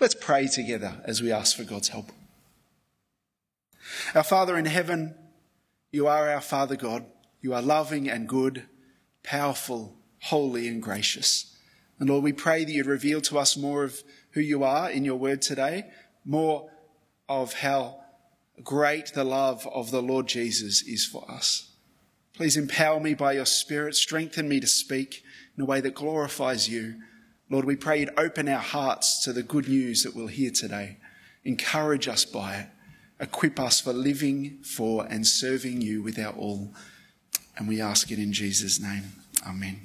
Let's pray together as we ask for God's help. Our Father in heaven, you are our Father God. You are loving and good, powerful, holy and gracious. And Lord, we pray that you'd reveal to us more of who you are in your word today, more of how great the love of the Lord Jesus is for us. Please empower me by your Spirit, strengthen me to speak in a way that glorifies you. Lord, we pray you'd open our hearts to the good news that we'll hear today. Encourage us by it. Equip us for living for and serving you with our all. And we ask it in Jesus' name. Amen.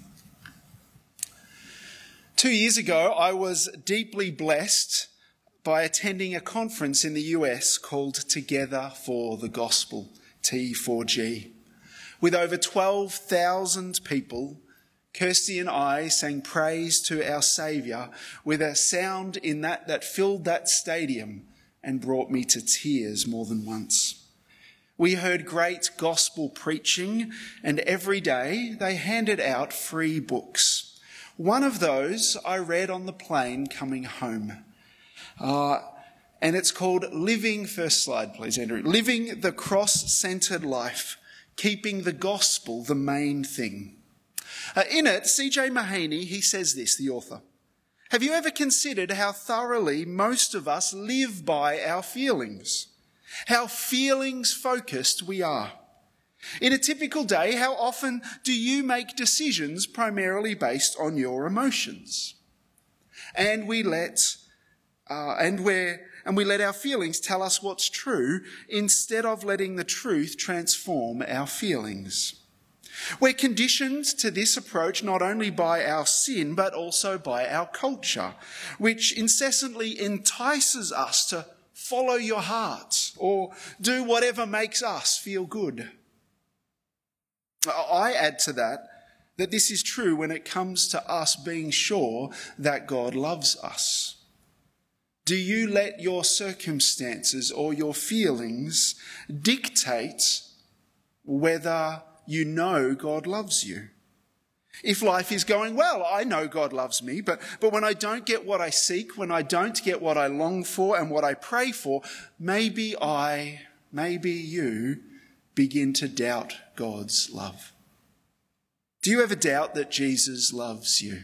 Two years ago, I was deeply blessed by attending a conference in the US called Together for the Gospel, T4G. With over 12,000 people, Kirsty and I sang praise to our Saviour with a sound in that that filled that stadium and brought me to tears more than once. We heard great gospel preaching, and every day they handed out free books. One of those I read on the plane coming home. Uh, and it's called Living, first slide, please, Andrew. Living the cross centered life, keeping the gospel the main thing. Uh, in it, C.J. Mahaney, he says this, the author. Have you ever considered how thoroughly most of us live by our feelings? How feelings focused we are. In a typical day, how often do you make decisions primarily based on your emotions? And we let uh, and where and we let our feelings tell us what's true instead of letting the truth transform our feelings. We're conditioned to this approach not only by our sin, but also by our culture, which incessantly entices us to follow your heart or do whatever makes us feel good. I add to that that this is true when it comes to us being sure that God loves us. Do you let your circumstances or your feelings dictate whether you know God loves you? If life is going well, I know God loves me, but, but when I don't get what I seek, when I don't get what I long for and what I pray for, maybe I, maybe you begin to doubt God's love. Do you ever doubt that Jesus loves you?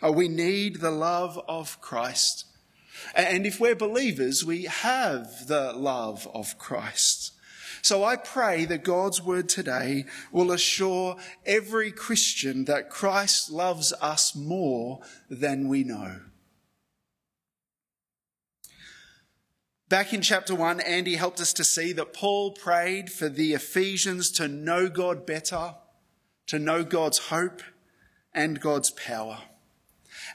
Oh, we need the love of Christ. And if we're believers, we have the love of Christ. So I pray that God's word today will assure every Christian that Christ loves us more than we know. Back in chapter 1, Andy helped us to see that Paul prayed for the Ephesians to know God better, to know God's hope and God's power.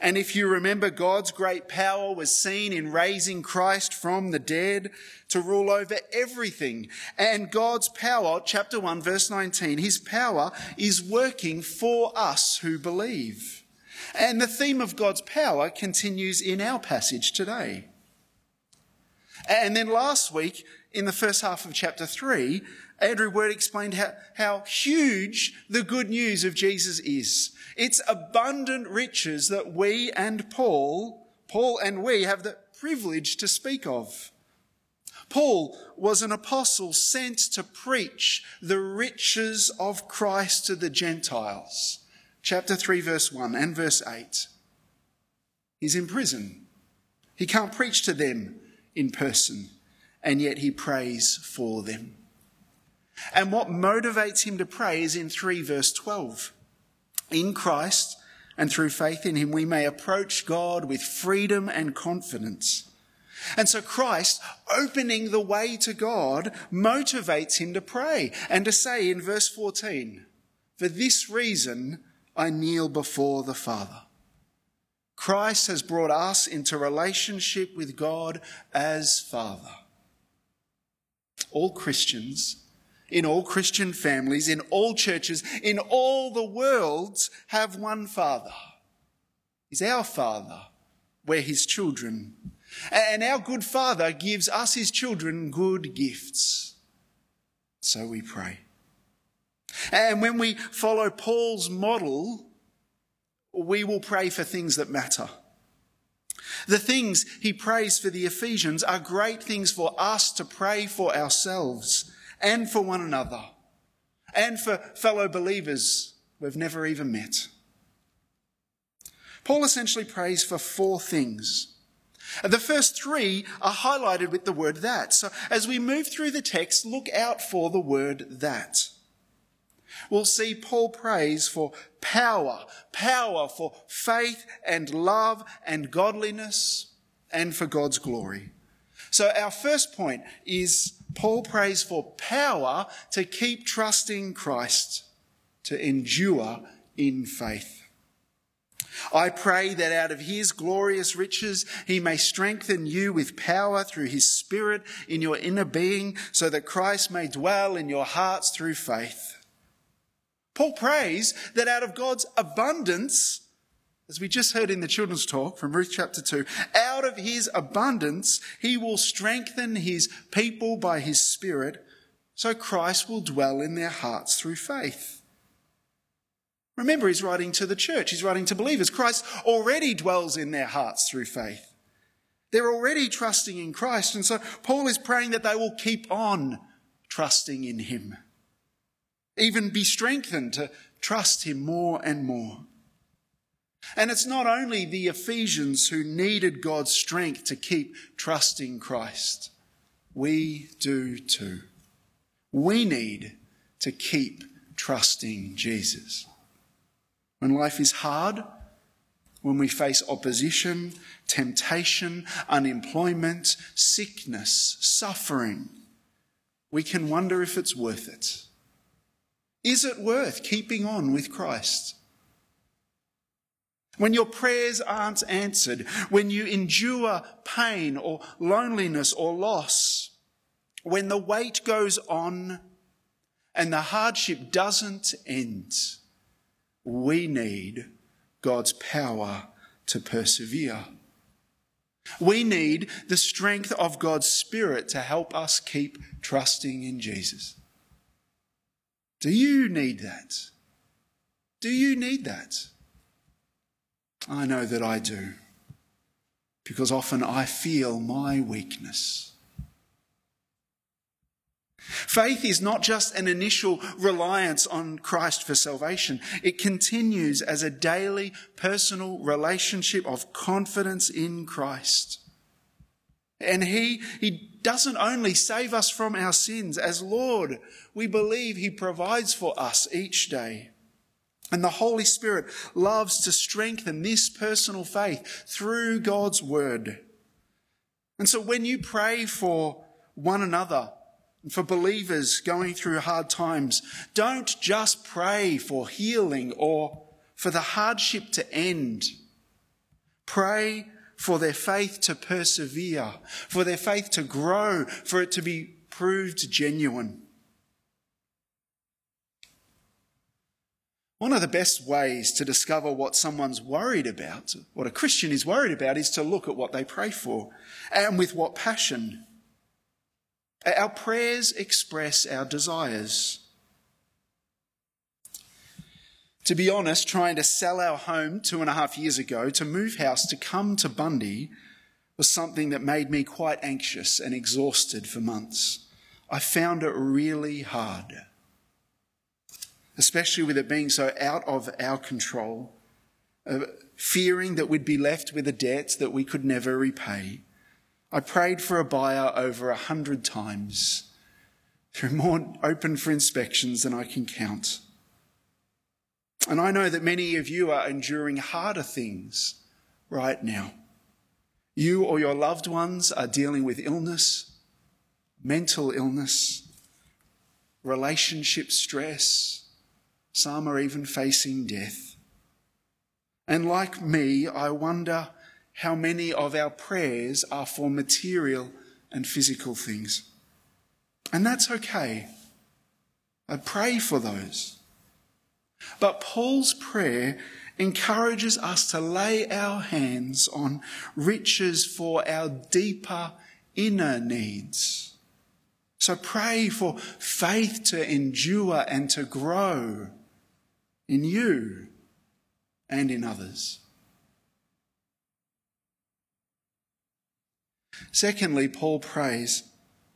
And if you remember, God's great power was seen in raising Christ from the dead to rule over everything. And God's power, chapter 1, verse 19, his power is working for us who believe. And the theme of God's power continues in our passage today. And then last week, in the first half of chapter 3, Andrew Word explained how, how huge the good news of Jesus is. It's abundant riches that we and Paul, Paul and we have the privilege to speak of. Paul was an apostle sent to preach the riches of Christ to the Gentiles. Chapter 3, verse 1 and verse 8. He's in prison. He can't preach to them in person, and yet he prays for them. And what motivates him to pray is in 3 verse 12. In Christ and through faith in him, we may approach God with freedom and confidence. And so Christ opening the way to God motivates him to pray and to say in verse 14, For this reason I kneel before the Father. Christ has brought us into relationship with God as Father. All Christians in all Christian families, in all churches, in all the worlds have one Father. He's our Father. We're His children. And our good Father gives us, His children, good gifts. So we pray. And when we follow Paul's model, we will pray for things that matter. The things he prays for the Ephesians are great things for us to pray for ourselves and for one another and for fellow believers we've never even met. Paul essentially prays for four things. The first three are highlighted with the word that. So as we move through the text, look out for the word that. We'll see Paul prays for power, power for faith and love and godliness and for God's glory. So our first point is Paul prays for power to keep trusting Christ, to endure in faith. I pray that out of his glorious riches he may strengthen you with power through his spirit in your inner being so that Christ may dwell in your hearts through faith. Paul prays that out of God's abundance, as we just heard in the children's talk from Ruth chapter 2, out of his abundance, he will strengthen his people by his spirit so Christ will dwell in their hearts through faith. Remember, he's writing to the church, he's writing to believers. Christ already dwells in their hearts through faith. They're already trusting in Christ. And so Paul is praying that they will keep on trusting in him, even be strengthened to trust him more and more. And it's not only the Ephesians who needed God's strength to keep trusting Christ, we do too. We need to keep trusting Jesus. When life is hard, when we face opposition, temptation, unemployment, sickness, suffering, we can wonder if it's worth it. Is it worth keeping on with Christ? When your prayers aren't answered, when you endure pain or loneliness or loss, when the wait goes on and the hardship doesn't end, we need God's power to persevere. We need the strength of God's Spirit to help us keep trusting in Jesus. Do you need that? Do you need that? I know that I do, because often I feel my weakness. Faith is not just an initial reliance on Christ for salvation. It continues as a daily personal relationship of confidence in Christ. And he, he doesn't only save us from our sins. As Lord, we believe He provides for us each day. And the Holy Spirit loves to strengthen this personal faith through God's Word. And so when you pray for one another, for believers going through hard times, don't just pray for healing or for the hardship to end. Pray for their faith to persevere, for their faith to grow, for it to be proved genuine. One of the best ways to discover what someone's worried about, what a Christian is worried about, is to look at what they pray for and with what passion. Our prayers express our desires. To be honest, trying to sell our home two and a half years ago to move house to come to Bundy was something that made me quite anxious and exhausted for months. I found it really hard, especially with it being so out of our control, uh, fearing that we'd be left with a debt that we could never repay I prayed for a buyer over a hundred times through more open for inspections than I can count. And I know that many of you are enduring harder things right now. You or your loved ones are dealing with illness, mental illness, relationship stress. Some are even facing death. And like me, I wonder how many of our prayers are for material and physical things. And that's okay. I pray for those. But Paul's prayer encourages us to lay our hands on riches for our deeper inner needs. So pray for faith to endure and to grow in you and in others. Secondly, Paul prays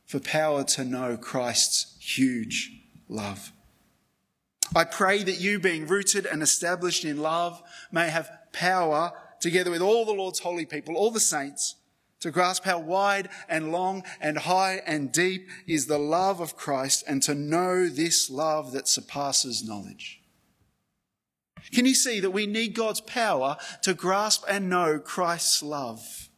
for power to know Christ's huge love. I pray that you, being rooted and established in love, may have power, together with all the Lord's holy people, all the saints, to grasp how wide and long and high and deep is the love of Christ and to know this love that surpasses knowledge. Can you see that we need God's power to grasp and know Christ's love?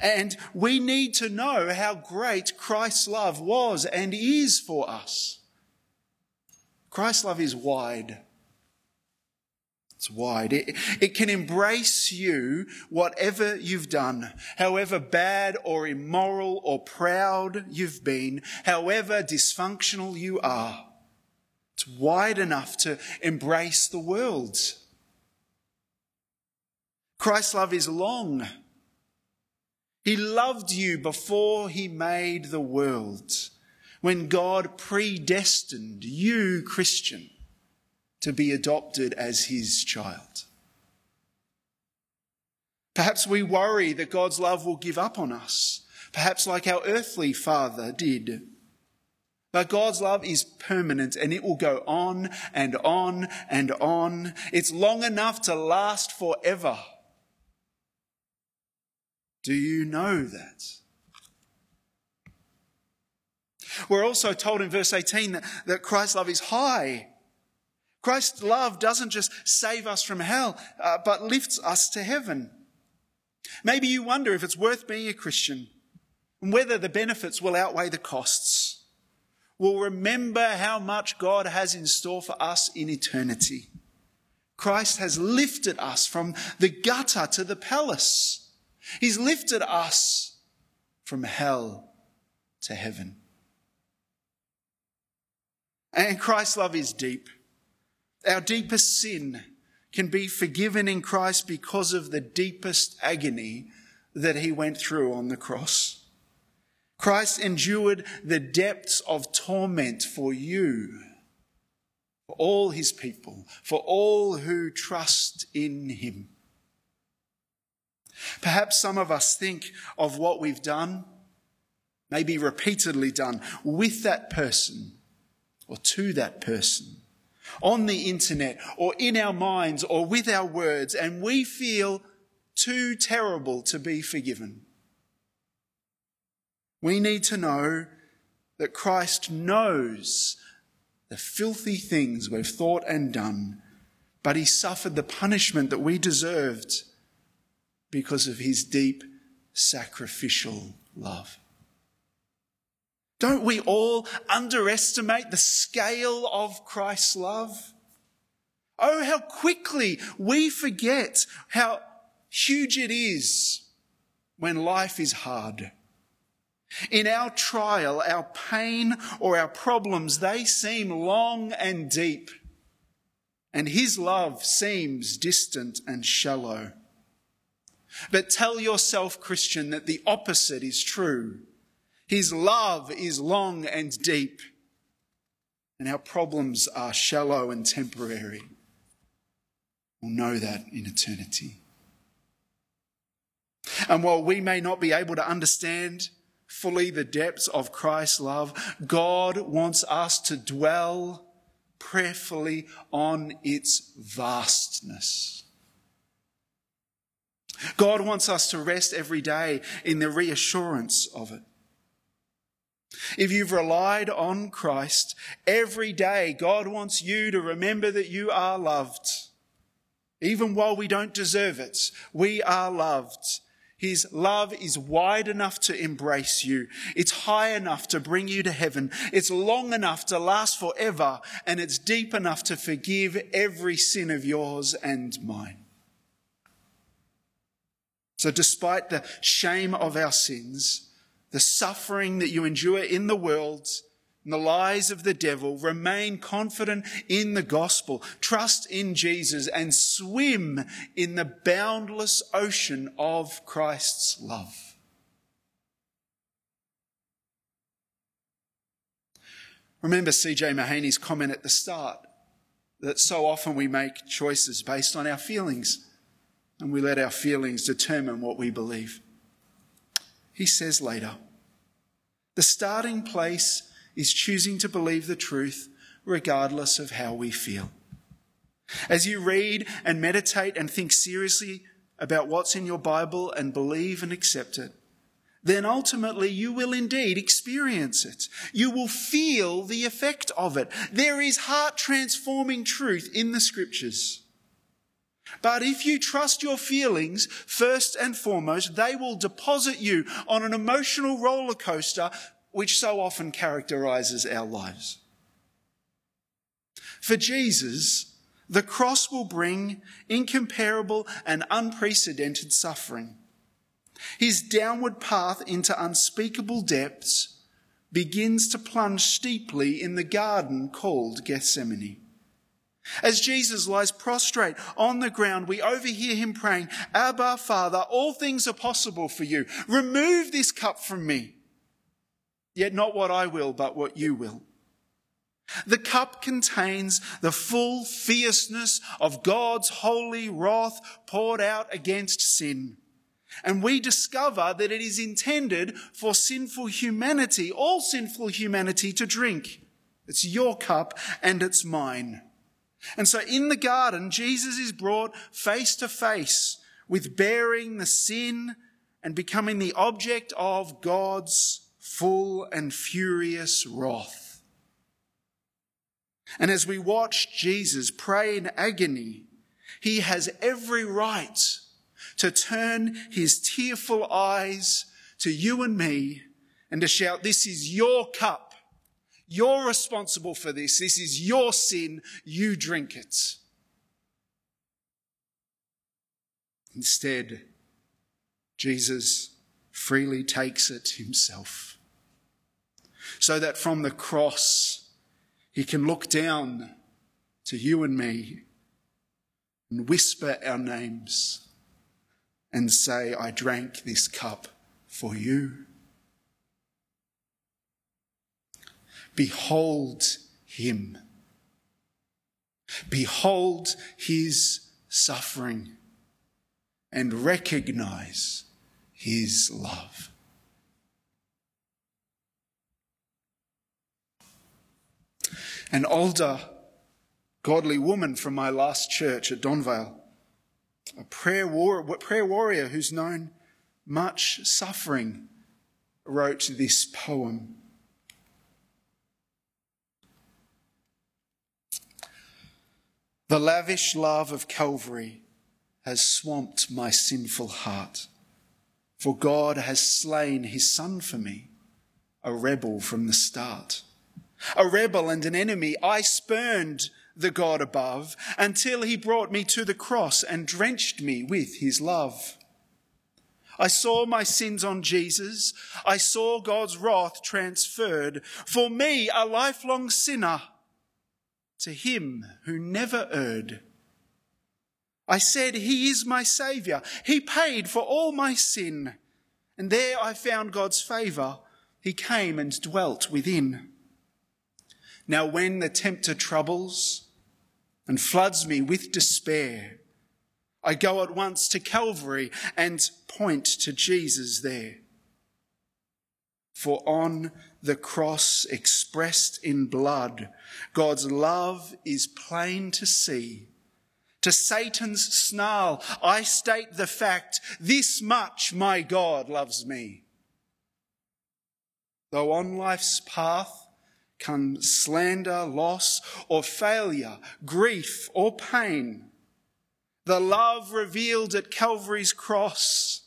And we need to know how great Christ's love was and is for us. Christ's love is wide. It's wide. It, it can embrace you, whatever you've done, however bad or immoral or proud you've been, however dysfunctional you are. It's wide enough to embrace the world. Christ's love is long. He loved you before he made the world, when God predestined you, Christian to be adopted as his child. Perhaps we worry that God's love will give up on us, perhaps like our earthly father did. But God's love is permanent and it will go on and on and on. It's long enough to last forever. Do you know that? We're also told in verse 18 that, that Christ's love is high. Christ's love doesn't just save us from hell, uh, but lifts us to heaven. Maybe you wonder if it's worth being a Christian and whether the benefits will outweigh the costs. Well, remember how much God has in store for us in eternity. Christ has lifted us from the gutter to the palace. He's lifted us from hell to heaven. And Christ's love is deep. Our deepest sin can be forgiven in Christ because of the deepest agony that he went through on the cross. Christ endured the depths of torment for you, for all his people, for all who trust in him. Perhaps some of us think of what we've done, maybe repeatedly done, with that person or to that person on the internet or in our minds or with our words, and we feel too terrible to be forgiven. We need to know that Christ knows the filthy things we've thought and done, but he suffered the punishment that we deserved because of his deep sacrificial love. Don't we all underestimate the scale of Christ's love? Oh, how quickly we forget how huge it is when life is hard. In our trial, our pain or our problems, they seem long and deep, and His love seems distant and shallow. But tell yourself, Christian, that the opposite is true. His love is long and deep, and our problems are shallow and temporary. We'll know that in eternity. And while we may not be able to understand fully the depths of Christ's love, God wants us to dwell prayerfully on its vastness. God wants us to rest every day in the reassurance of it. If you've relied on Christ every day, God wants you to remember that you are loved. Even while we don't deserve it, we are loved. His love is wide enough to embrace you. It's high enough to bring you to heaven. It's long enough to last forever. And it's deep enough to forgive every sin of yours and mine. So despite the shame of our sins, the suffering that you endure in the world, and the lies of the devil, remain confident in the gospel, trust in Jesus, and swim in the boundless ocean of Christ's love. Remember C.J. Mahaney's comment at the start that so often we make choices based on our feelings and we let our feelings determine what we believe. he says later. The starting place is choosing to believe the truth regardless of how we feel. As you read and meditate and think seriously about what's in your Bible and believe and accept it, then ultimately you will indeed experience it. You will feel the effect of it. There is heart transforming truth in the scriptures. But if you trust your feelings first and foremost, they will deposit you on an emotional roller coaster which so often characterizes our lives. For Jesus, the cross will bring incomparable and unprecedented suffering. His downward path into unspeakable depths begins to plunge steeply in the garden called Gethsemane. As Jesus lies prostrate on the ground, we overhear him praying, Abba, Father, all things are possible for you. Remove this cup from me. Yet not what I will, but what you will. The cup contains the full fierceness of God's holy wrath poured out against sin. And we discover that it is intended for sinful humanity, all sinful humanity to drink. It's your cup and it's mine. And so in the garden, Jesus is brought face to face with bearing the sin and becoming the object of God's full and furious wrath. And as we watch Jesus pray in agony, he has every right to turn his tearful eyes to you and me and to shout, This is your cup. You're responsible for this. This is your sin. You drink it. Instead, Jesus freely takes it himself. So that from the cross, he can look down to you and me and whisper our names and say, I drank this cup for you. Behold him. Behold his suffering and recognize his love. an older godly woman from my last church at Donvale, a prayer, war- prayer warrior who's known much suffering, wrote this poem. The lavish love of Calvary has swamped my sinful heart, for God has slain his son for me, a rebel from the start a rebel and an enemy, I spurned the God above until he brought me to the cross and drenched me with his love. I saw my sins on Jesus. I saw God's wrath transferred for me, a lifelong sinner, to him who never erred. I said, He is my Saviour. He paid for all my sin. And there I found God's favour. He came and dwelt within. Now, when the tempter troubles and floods me with despair, I go at once to Calvary and point to Jesus there. For on the cross expressed in blood, God's love is plain to see. To Satan's snarl, I state the fact, this much my God loves me. Though on life's path come slander, loss, or failure, grief, or pain. The love revealed at Calvary's cross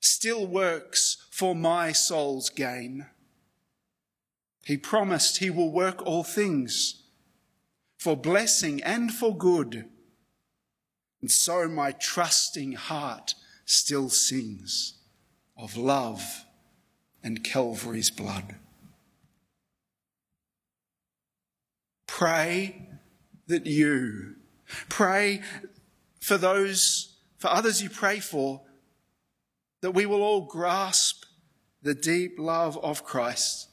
still works for my soul's gain. He promised he will work all things for blessing and for good. And so my trusting heart still sings of love and Calvary's blood. Pray that you, pray for those, for others you pray for, that we will all grasp the deep love of Christ.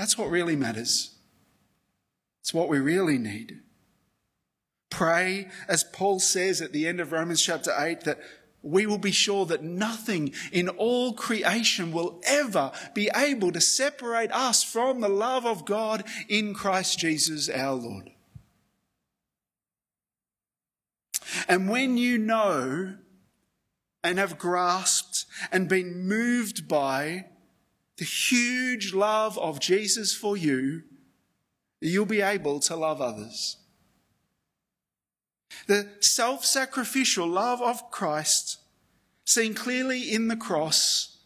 That's what really matters. It's what we really need. Pray, as Paul says at the end of Romans chapter 8, that we will be sure that nothing in all creation will ever be able to separate us from the love of God in Christ Jesus our Lord. And when you know and have grasped and been moved by the huge love of Jesus for you, you'll be able to love others. The self sacrificial love of Christ, seen clearly in the cross,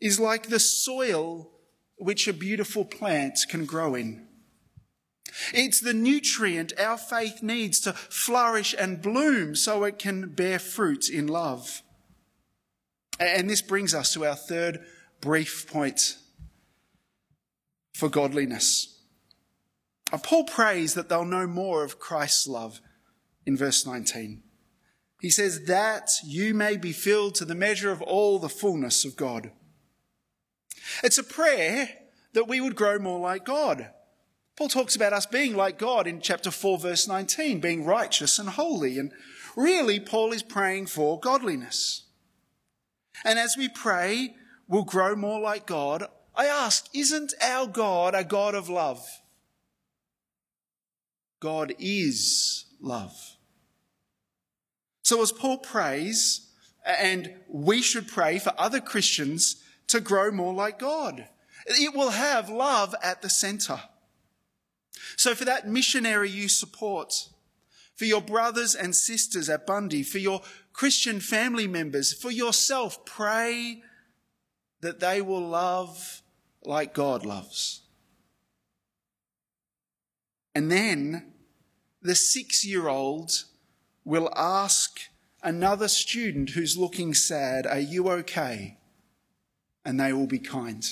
is like the soil which a beautiful plant can grow in. It's the nutrient our faith needs to flourish and bloom so it can bear fruit in love. And this brings us to our third brief point for godliness. Paul prays that they'll know more of Christ's love in verse 19. He says, That you may be filled to the measure of all the fullness of God. It's a prayer that we would grow more like God. Paul talks about us being like God in chapter 4, verse 19, being righteous and holy. And really, Paul is praying for godliness. And as we pray, we'll grow more like God. I ask, isn't our God a God of love? God is love. So as Paul prays, and we should pray for other Christians to grow more like God, it will have love at the center. So for that missionary you support, for your brothers and sisters at Bundy, for your Christian family members, for yourself, pray that they will love like God loves. And then the six year old will ask another student who's looking sad, Are you okay? And they will be kind.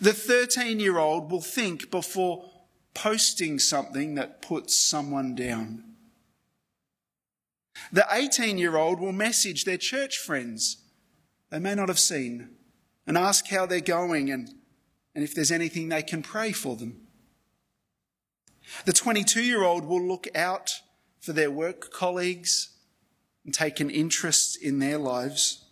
The 13 year old will think before posting something that puts someone down. The 18 year old will message their church friends they may not have seen and ask how they're going and, and if there's anything they can pray for them. The 22 year old will look out for their work colleagues and take an interest in their lives.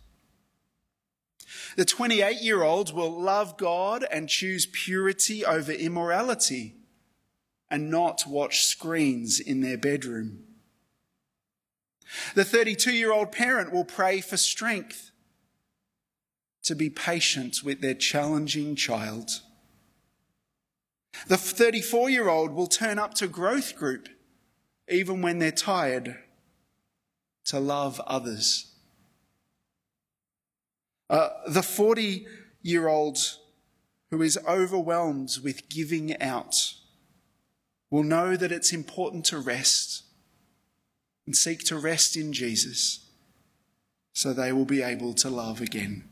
The 28 year olds will love God and choose purity over immorality and not watch screens in their bedroom. The 32 year old parent will pray for strength to be patient with their challenging child. The 34 year old will turn up to growth group even when they're tired to love others. Uh, the 40 year old who is overwhelmed with giving out will know that it's important to rest and seek to rest in Jesus so they will be able to love again.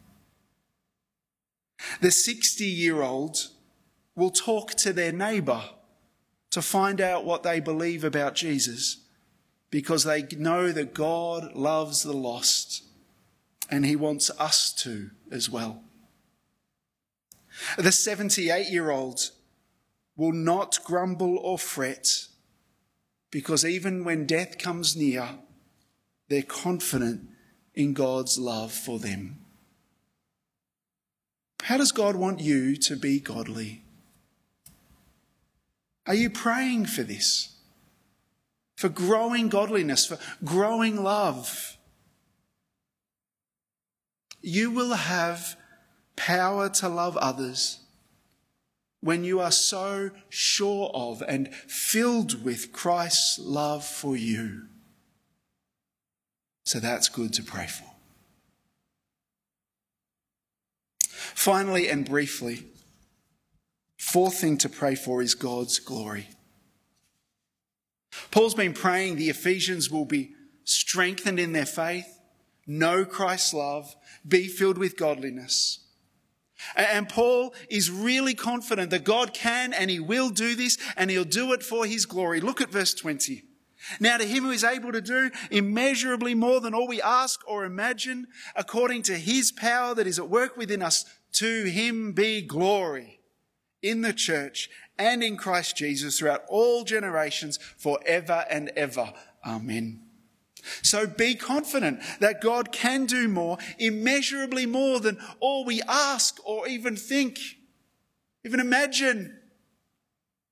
The 60 year old will talk to their neighbour to find out what they believe about Jesus because they know that God loves the lost and he wants us to as well. The 78 year old will not grumble or fret because even when death comes near, they're confident in God's love for them. How does God want you to be godly? Are you praying for this? For growing godliness, for growing love? You will have power to love others when you are so sure of and filled with Christ's love for you. So that's good to pray for. Finally and briefly, fourth thing to pray for is God's glory. Paul's been praying the Ephesians will be strengthened in their faith, know Christ's love, be filled with godliness. And Paul is really confident that God can and he will do this and he'll do it for his glory. Look at verse 20. Now, to him who is able to do immeasurably more than all we ask or imagine, according to his power that is at work within us, to him be glory in the church and in Christ Jesus throughout all generations, forever and ever. Amen. So be confident that God can do more, immeasurably more than all we ask or even think, even imagine.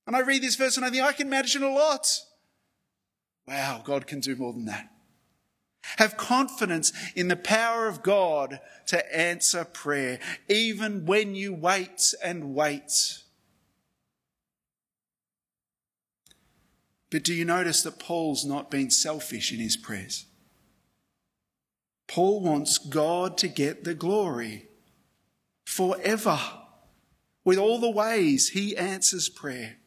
And I read this verse and I think I can imagine a lot. Wow, God can do more than that. Have confidence in the power of God to answer prayer, even when you wait and wait. But do you notice that Paul's not been selfish in his prayers? Paul wants God to get the glory forever with all the ways he answers prayer.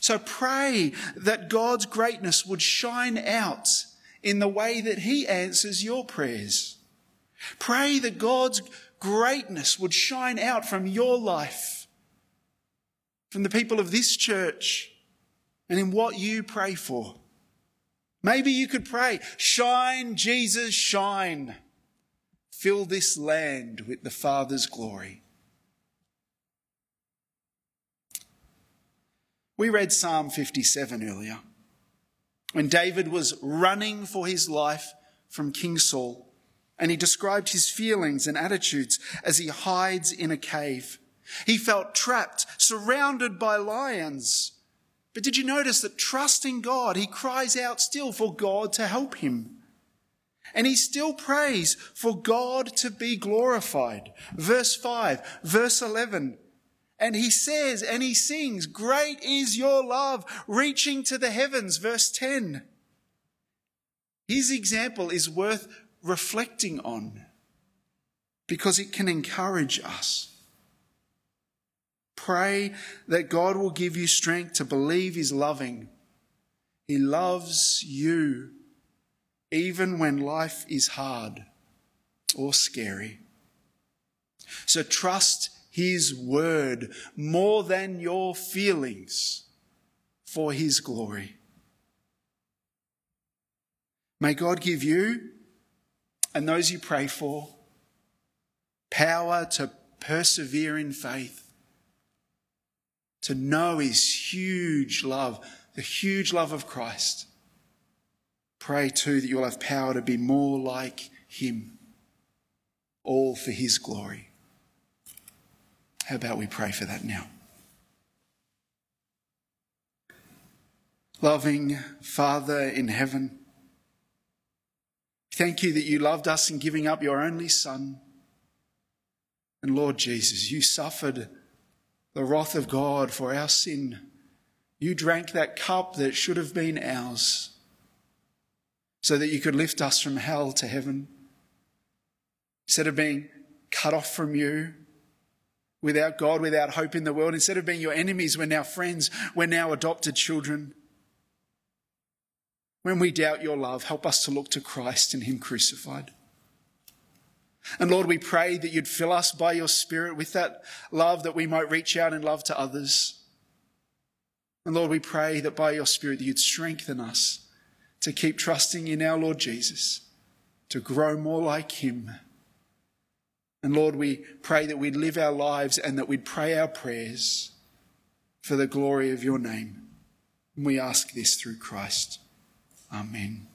So pray that God's greatness would shine out in the way that he answers your prayers. Pray that God's greatness would shine out from your life, from the people of this church, and in what you pray for. Maybe you could pray, shine, Jesus, shine. Fill this land with the Father's glory. We read Psalm 57 earlier when David was running for his life from King Saul, and he described his feelings and attitudes as he hides in a cave. He felt trapped, surrounded by lions. But did you notice that trusting God, he cries out still for God to help him? And he still prays for God to be glorified. Verse 5, verse 11. And he says and he sings, Great is your love, reaching to the heavens. Verse 10. His example is worth reflecting on because it can encourage us. Pray that God will give you strength to believe He's loving. He loves you even when life is hard or scary. So trust his word more than your feelings for His glory. May God give you and those you pray for power to persevere in faith, to know His huge love, the huge love of Christ. Pray too that you'll have power to be more like Him, all for His glory. How about we pray for that now? Loving Father in heaven, thank you that you loved us in giving up your only Son. And Lord Jesus, you suffered the wrath of God for our sin. You drank that cup that should have been ours so that you could lift us from hell to heaven. Instead of being cut off from you, without God, without hope in the world. Instead of being your enemies, we're now friends, we're now adopted children. When we doubt your love, help us to look to Christ and Him crucified. And Lord, we pray that you'd fill us by your Spirit with that love that we might reach out in love to others. And Lord, we pray that by your Spirit that you'd strengthen us to keep trusting in our Lord Jesus, to grow more like Him and Lord, we pray that we'd live our lives and that we'd pray our prayers for the glory of your name. And we ask this through Christ. Amen.